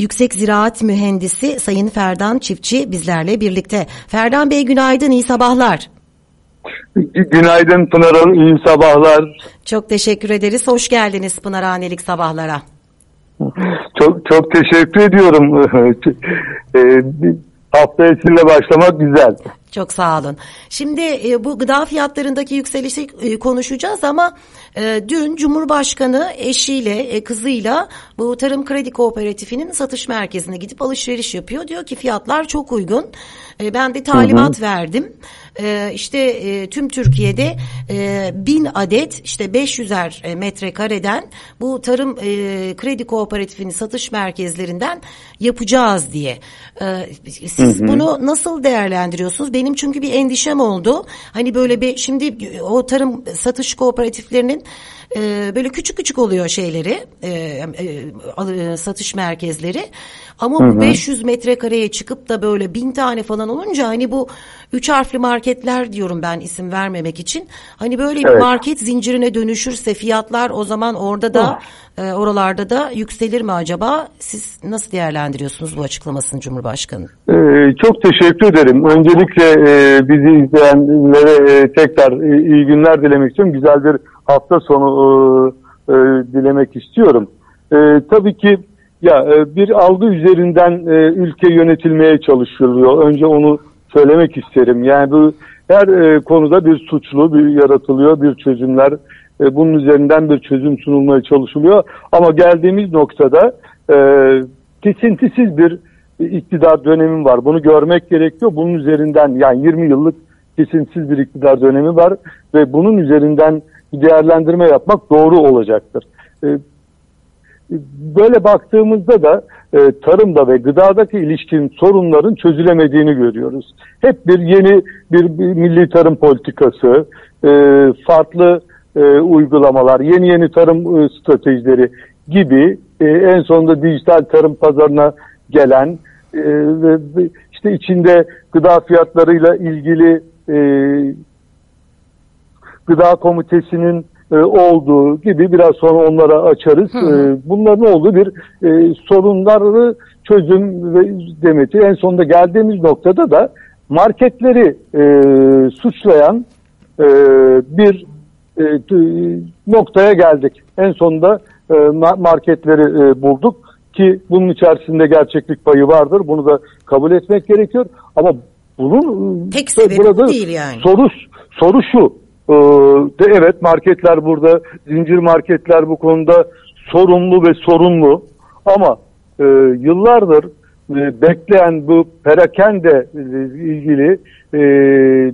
Yüksek Ziraat Mühendisi Sayın Ferdan Çiftçi bizlerle birlikte. Ferdan Bey günaydın, iyi sabahlar. Günaydın Pınar Hanım, iyi sabahlar. Çok teşekkür ederiz. Hoş geldiniz Pınar Hanelik sabahlara. Çok çok teşekkür ediyorum. E, hafta içinde başlamak güzel. Çok sağ olun. Şimdi e, bu gıda fiyatlarındaki yükselişi e, konuşacağız ama e, dün Cumhurbaşkanı eşiyle, e, kızıyla bu Tarım Kredi Kooperatifinin satış merkezine gidip alışveriş yapıyor. Diyor ki fiyatlar çok uygun. E, ben de talimat hı hı. verdim. E, işte e, tüm Türkiye'de e, bin adet işte 500'er e, metrekareden bu Tarım e, Kredi Kooperatifinin satış merkezlerinden yapacağız diye. E, siz hı hı. bunu nasıl değerlendiriyorsunuz? Benim çünkü bir endişem oldu. Hani böyle bir şimdi o tarım satış kooperatiflerinin e, böyle küçük küçük oluyor şeyleri e, e, satış merkezleri ama hı hı. bu 500 metrekareye çıkıp da böyle bin tane falan olunca hani bu üç harfli marketler diyorum ben isim vermemek için hani böyle evet. bir market zincirine dönüşürse fiyatlar o zaman orada da e, oralarda da yükselir mi acaba siz nasıl değerlendiriyorsunuz bu açıklamasını Cumhurbaşkanı? Ee, çok teşekkür ederim. Öncelikle e, bizi izleyenlere e, tekrar e, iyi günler dilemek istiyorum. Güzel bir hafta sonu e, e, dilemek istiyorum. E, tabii ki ya e, bir algı üzerinden e, ülke yönetilmeye çalışılıyor. Önce onu söylemek isterim. Yani bu her e, konuda bir suçlu bir yaratılıyor, bir çözümler e, bunun üzerinden bir çözüm sunulmaya çalışılıyor. Ama geldiğimiz noktada e, kesintisiz bir iktidar dönemi var. Bunu görmek gerekiyor. Bunun üzerinden yani 20 yıllık kesintisiz bir iktidar dönemi var ve bunun üzerinden değerlendirme yapmak doğru olacaktır. E, böyle baktığımızda da e, tarımda ve gıdadaki ilişkin sorunların çözülemediğini görüyoruz. Hep bir yeni bir, bir milli tarım politikası, e, farklı e, uygulamalar, yeni yeni tarım stratejileri gibi en sonunda dijital tarım pazarına gelen ve işte içinde gıda fiyatlarıyla ilgili gıda komitesinin e, olduğu gibi biraz sonra onlara açarız. Hı. E, bunların olduğu bir e, sorunları çözüm ve demeti en sonunda geldiğimiz noktada da marketleri e, suçlayan e, bir e, noktaya geldik. En sonunda e, marketleri e, bulduk ki bunun içerisinde gerçeklik payı vardır. Bunu da kabul etmek gerekiyor. Ama bunun tek sebebi burada değil yani. Soru soru şu. Ee, de evet marketler burada, zincir marketler bu konuda sorumlu ve sorunlu. Ama e, yıllardır e, bekleyen bu perakende ilgili e,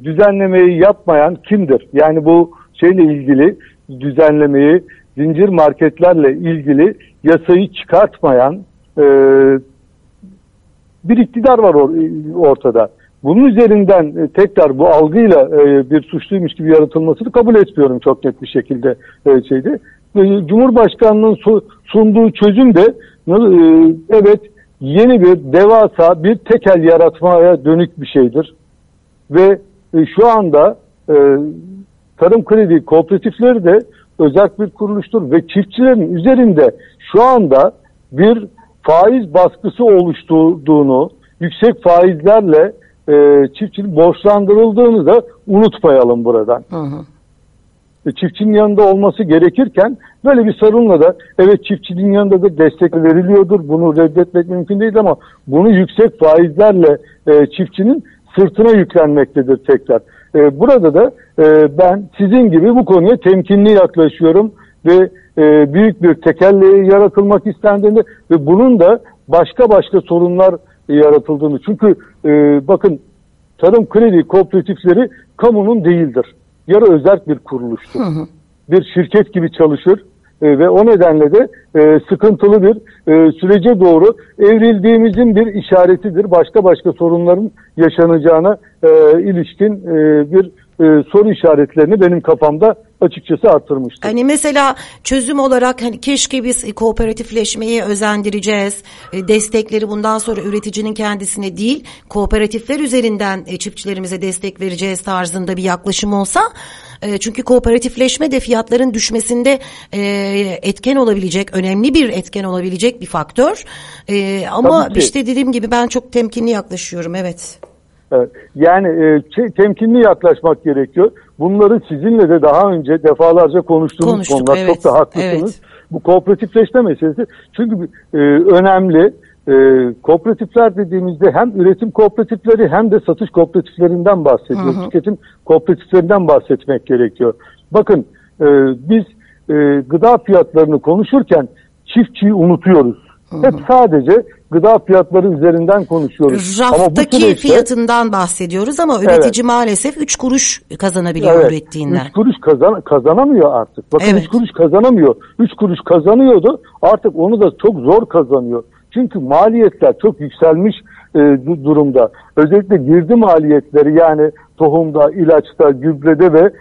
düzenlemeyi yapmayan kimdir? Yani bu şeyle ilgili düzenlemeyi zincir marketlerle ilgili yasayı çıkartmayan e, bir iktidar var ortada. Bunun üzerinden e, tekrar bu algıyla e, bir suçluymuş gibi yaratılmasını kabul etmiyorum çok net bir şekilde e, şeydi. E, Cumhurbaşkanının su, sunduğu çözüm de evet yeni bir devasa bir tekel yaratmaya dönük bir şeydir. Ve şu anda tarım kredi kooperatifleri de özel bir kuruluştur ve çiftçilerin üzerinde şu anda bir faiz baskısı oluşturduğunu, yüksek faizlerle e, çiftçinin borçlandırıldığını da unutmayalım buradan. Hı hı. E, çiftçinin yanında olması gerekirken böyle bir sorunla da evet çiftçinin yanında da destek veriliyordur. Bunu reddetmek mümkün değil ama bunu yüksek faizlerle e, çiftçinin sırtına yüklenmektedir tekrar. E, burada da e, ben sizin gibi bu konuya temkinli yaklaşıyorum ve e, büyük bir tekelliği yaratılmak istendiğinde ve bunun da başka başka sorunlar yaratıldığını. Çünkü e, bakın tarım kredi kooperatifleri kamunun değildir. Yarı özel bir kuruluştur. Hı hı. Bir şirket gibi çalışır e, ve o nedenle de e, sıkıntılı bir e, sürece doğru evrildiğimizin bir işaretidir. Başka başka sorunların yaşanacağına e, ilişkin e, bir e, soru işaretlerini benim kafamda açıkçası arttırmıştır. Hani mesela çözüm olarak hani keşke biz kooperatifleşmeyi özendireceğiz. E, destekleri bundan sonra üreticinin kendisine değil kooperatifler üzerinden e, çiftçilerimize destek vereceğiz tarzında bir yaklaşım olsa E, çünkü kooperatifleşme de fiyatların düşmesinde e, etken olabilecek, önemli bir etken olabilecek bir faktör. E, ama işte dediğim gibi ben çok temkinli yaklaşıyorum. Evet. Evet. Yani e, temkinli yaklaşmak gerekiyor. Bunları sizinle de daha önce defalarca konuştuğumuz Konuştuk, konular. Evet, çok da haklısınız. Evet. Bu kooperatifleşme meselesi çünkü e, önemli. E, kooperatifler dediğimizde hem üretim kooperatifleri hem de satış kooperatiflerinden bahsediyoruz. Hı hı. Tüketim kooperatiflerinden bahsetmek gerekiyor. Bakın e, biz e, gıda fiyatlarını konuşurken çiftçiyi unutuyoruz. Hı hı. Hep sadece gıda fiyatları üzerinden konuşuyoruz. Raftaki ama süreçte, fiyatından bahsediyoruz ama üretici evet. maalesef 3 kuruş kazanabiliyor evet, ürettiğinden. 3 kuruş kazan, kazanamıyor artık. Bakın 3 evet. kuruş kazanamıyor. 3 kuruş kazanıyordu artık onu da çok zor kazanıyor. Çünkü maliyetler çok yükselmiş e, durumda. Özellikle girdi maliyetleri yani tohumda, ilaçta, gübrede ve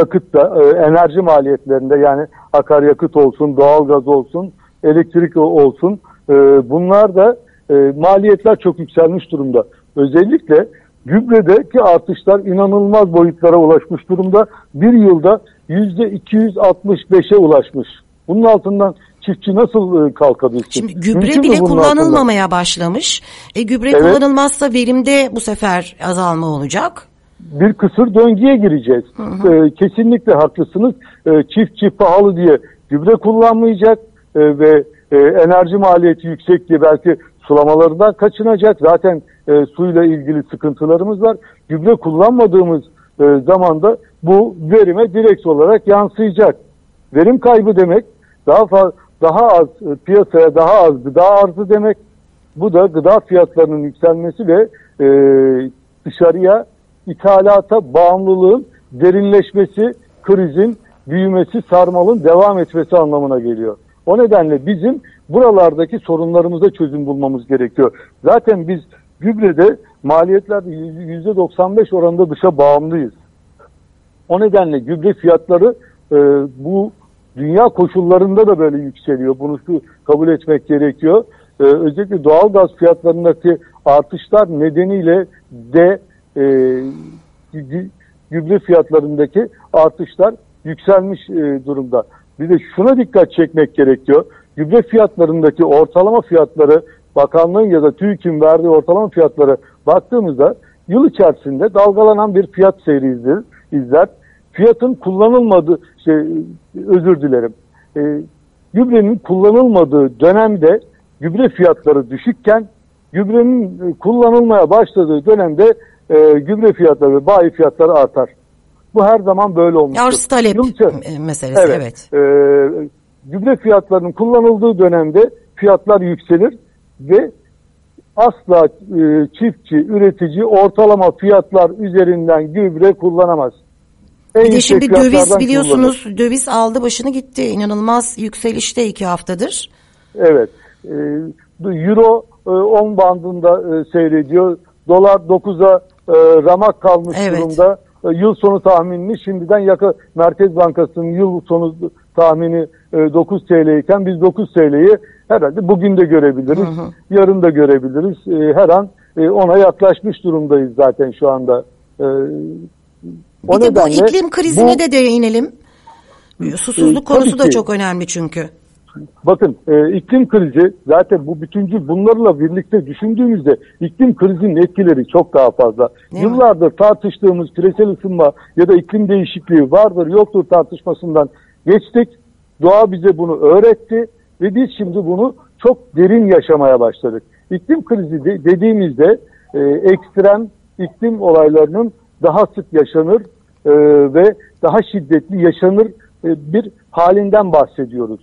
yakıtta, e, enerji maliyetlerinde yani akaryakıt olsun, doğalgaz olsun, elektrik olsun e, bunlar da e, maliyetler çok yükselmiş durumda. Özellikle gübredeki artışlar inanılmaz boyutlara ulaşmış durumda. Bir yılda yüzde 265'e ulaşmış. Bunun altından çiftçi nasıl e, kalkabilsin? Şimdi gübre Mümkün bile kullanılmamaya altında? başlamış. E, gübre evet. kullanılmazsa verimde bu sefer azalma olacak. Bir kısır döngüye gireceğiz. Hı hı. E, kesinlikle haklısınız. E, çiftçi pahalı diye gübre kullanmayacak e, ve e, enerji maliyeti yüksek diye belki sulamalarından kaçınacak. Zaten e, suyla ilgili sıkıntılarımız var. Gübre kullanmadığımız e, zamanda bu verime direkt olarak yansıyacak. Verim kaybı demek daha fazla daha az e, piyasaya daha az gıda arzı demek. Bu da gıda fiyatlarının yükselmesi ve e, dışarıya ithalata bağımlılığın derinleşmesi, krizin büyümesi, sarmalın devam etmesi anlamına geliyor. O nedenle bizim buralardaki sorunlarımıza çözüm bulmamız gerekiyor. Zaten biz gübrede maliyetlerde %95 oranında dışa bağımlıyız. O nedenle gübre fiyatları e, bu dünya koşullarında da böyle yükseliyor. Bunu kabul etmek gerekiyor. Ee, özellikle doğal gaz fiyatlarındaki artışlar nedeniyle de e, gübre fiyatlarındaki artışlar yükselmiş e, durumda. Bir de şuna dikkat çekmek gerekiyor. Gübre fiyatlarındaki ortalama fiyatları bakanlığın ya da TÜİK'in verdiği ortalama fiyatları baktığımızda yıl içerisinde dalgalanan bir fiyat seyri izler. izler. Fiyatın kullanılmadığı, şey, özür dilerim, e, gübrenin kullanılmadığı dönemde gübre fiyatları düşükken gübrenin kullanılmaya başladığı dönemde e, gübre fiyatları ve bayi fiyatları artar. Bu her zaman böyle olmuştur. Arz talep meselesi evet. evet. E, gübre fiyatlarının kullanıldığı dönemde fiyatlar yükselir ve asla e, çiftçi, üretici ortalama fiyatlar üzerinden gübre kullanamaz. En bir de şimdi döviz biliyorsunuz kullanır. döviz aldı başını gitti. İnanılmaz yükselişte iki haftadır. Evet. E, Euro e, 10 bandında e, seyrediyor. Dolar 9'a e, ramak kalmış evet. durumda. E, yıl sonu tahminini şimdiden yakın Merkez Bankası'nın yıl sonu tahmini e, 9 TL iken biz 9 TL'yi herhalde bugün de görebiliriz. Hı hı. Yarın da görebiliriz. E, her an e, ona yaklaşmış durumdayız zaten şu anda. E, o bir de bu iklim krizine bu, de değinelim. Susuzluk e, konusu da çok önemli çünkü. Bakın e, iklim krizi zaten bu bütüncül bunlarla birlikte düşündüğümüzde iklim krizinin etkileri çok daha fazla. Değil Yıllardır mi? tartıştığımız küresel ısınma ya da iklim değişikliği vardır yoktur tartışmasından geçtik. Doğa bize bunu öğretti ve biz şimdi bunu çok derin yaşamaya başladık. İklim krizi de, dediğimizde e, ekstrem iklim olaylarının daha sık yaşanır e, ve daha şiddetli yaşanır e, bir halinden bahsediyoruz.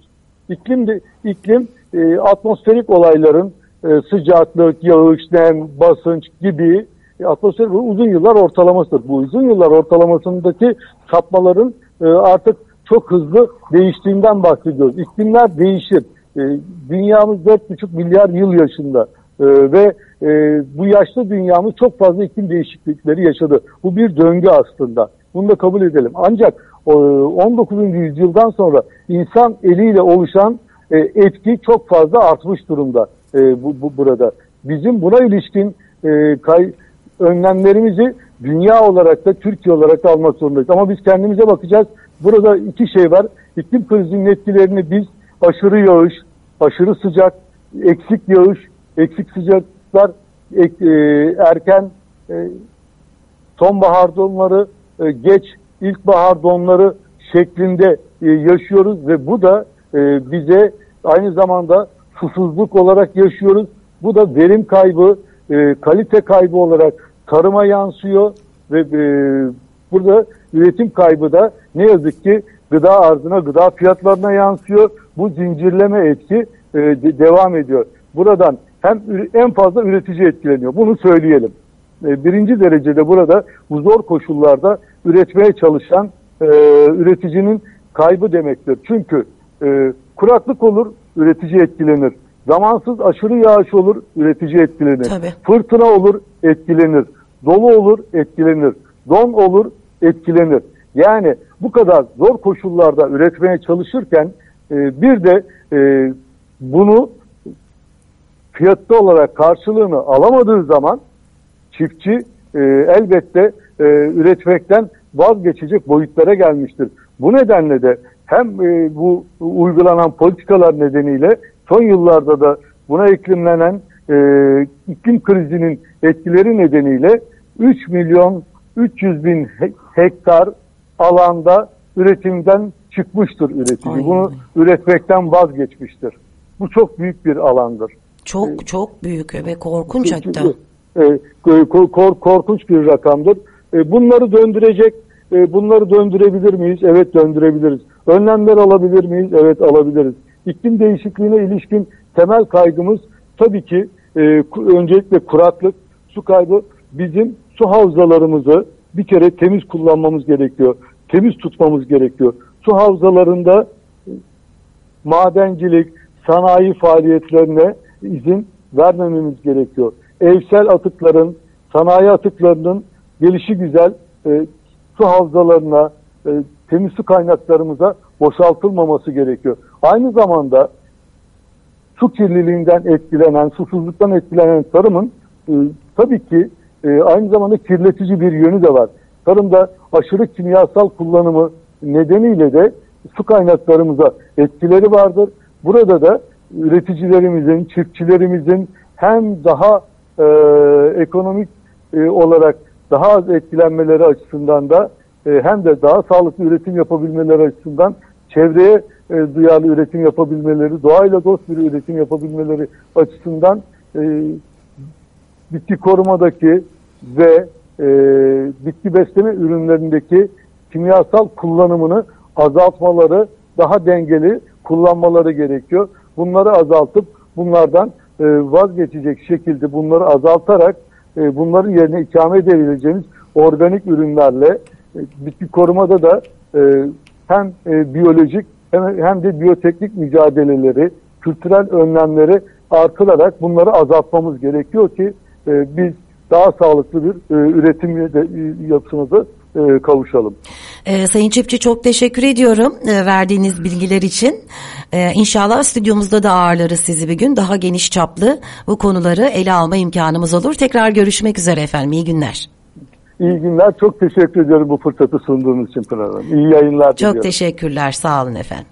İklim de, iklim e, atmosferik olayların e, sıcaklık, yağış, nem, basınç gibi e, atmosfer uzun yıllar ortalamasıdır. Bu uzun yıllar ortalamasındaki sapmaların e, artık çok hızlı değiştiğinden bahsediyoruz. İklimler değişir. E, dünyamız 4,5 milyar yıl yaşında e, ve e, bu yaşlı dünyamız çok fazla iklim değişiklikleri yaşadı. Bu bir döngü aslında. Bunu da kabul edelim. Ancak 19. yüzyıldan sonra insan eliyle oluşan e, etki çok fazla artmış durumda e, bu, bu burada. Bizim buna ilişkin e, kay, önlemlerimizi dünya olarak da Türkiye olarak da almak zorundayız. Ama biz kendimize bakacağız. Burada iki şey var. İklim krizinin etkilerini biz aşırı yağış, aşırı sıcak, eksik yağış, eksik sıcaklar, e, erken e, sonbahar donları, e, geç ilkbahar donları şeklinde e, yaşıyoruz ve bu da e, bize aynı zamanda susuzluk olarak yaşıyoruz. Bu da verim kaybı, e, kalite kaybı olarak tarıma yansıyor ve e, burada üretim kaybı da ne yazık ki gıda arzına, gıda fiyatlarına yansıyor. Bu zincirleme etki e, de, devam ediyor. Buradan hem en fazla üretici etkileniyor. Bunu söyleyelim. E, birinci derecede burada bu zor koşullarda üretmeye çalışan e, üreticinin kaybı demektir. Çünkü e, kuraklık olur, üretici etkilenir. Zamansız aşırı yağış olur, üretici etkilenir. Tabii. Fırtına olur, etkilenir. Dolu olur, etkilenir. Don olur, etkilenir. Yani bu kadar zor koşullarda üretmeye çalışırken e, bir de e, bunu fiyatlı olarak karşılığını alamadığı zaman çiftçi e, elbette e, üretmekten vazgeçecek boyutlara gelmiştir. Bu nedenle de hem e, bu uygulanan politikalar nedeniyle son yıllarda da buna eklimlenen e, iklim krizinin etkileri nedeniyle 3 milyon 300 bin hektar alanda üretimden çıkmıştır üretici. Aynen. Bunu üretmekten vazgeçmiştir. Bu çok büyük bir alandır. Çok çok büyük ve korkunç hatta. E, kor, korkunç bir rakamdır. E, bunları döndürecek, e, bunları döndürebilir miyiz? Evet döndürebiliriz. Önlemler alabilir miyiz? Evet alabiliriz. İklim değişikliğine ilişkin temel kaygımız tabii ki öncelikle kuraklık, su kaybı. Bizim su havzalarımızı bir kere temiz kullanmamız gerekiyor. Temiz tutmamız gerekiyor. Su havzalarında madencilik, sanayi faaliyetlerine izin vermememiz gerekiyor. Evsel atıkların, sanayi atıklarının gelişi güzel e, su havzalarına, e, temiz su kaynaklarımıza boşaltılmaması gerekiyor. Aynı zamanda su kirliliğinden etkilenen, susuzluktan etkilenen tarımın e, tabii ki e, aynı zamanda kirletici bir yönü de var. Tarımda aşırı kimyasal kullanımı nedeniyle de su kaynaklarımıza etkileri vardır. Burada da üreticilerimizin, çiftçilerimizin hem daha e, ekonomik e, olarak daha az etkilenmeleri açısından da e, hem de daha sağlıklı üretim yapabilmeleri açısından çevreye e, duyarlı üretim yapabilmeleri, doğayla dost bir üretim yapabilmeleri açısından e, bitki korumadaki ve e, bitki besleme ürünlerindeki kimyasal kullanımını azaltmaları, daha dengeli kullanmaları gerekiyor. Bunları azaltıp bunlardan e, vazgeçecek şekilde bunları azaltarak e, bunların yerine ikame edebileceğimiz organik ürünlerle e, bitki korumada da hem biyolojik hem, de biyoteknik mücadeleleri, kültürel önlemleri artırarak bunları azaltmamız gerekiyor ki biz daha sağlıklı bir üretim yapısına e, kavuşalım. Sayın Çiftçi çok teşekkür ediyorum verdiğiniz bilgiler için. E, inşallah stüdyomuzda da ağırlarız sizi bir gün. Daha geniş çaplı bu konuları ele alma imkanımız olur. Tekrar görüşmek üzere efendim. İyi günler. İyi günler. Çok teşekkür ediyorum bu fırsatı sunduğunuz için Pınar Hanım. İyi yayınlar Çok diliyorum. teşekkürler. Sağ olun efendim.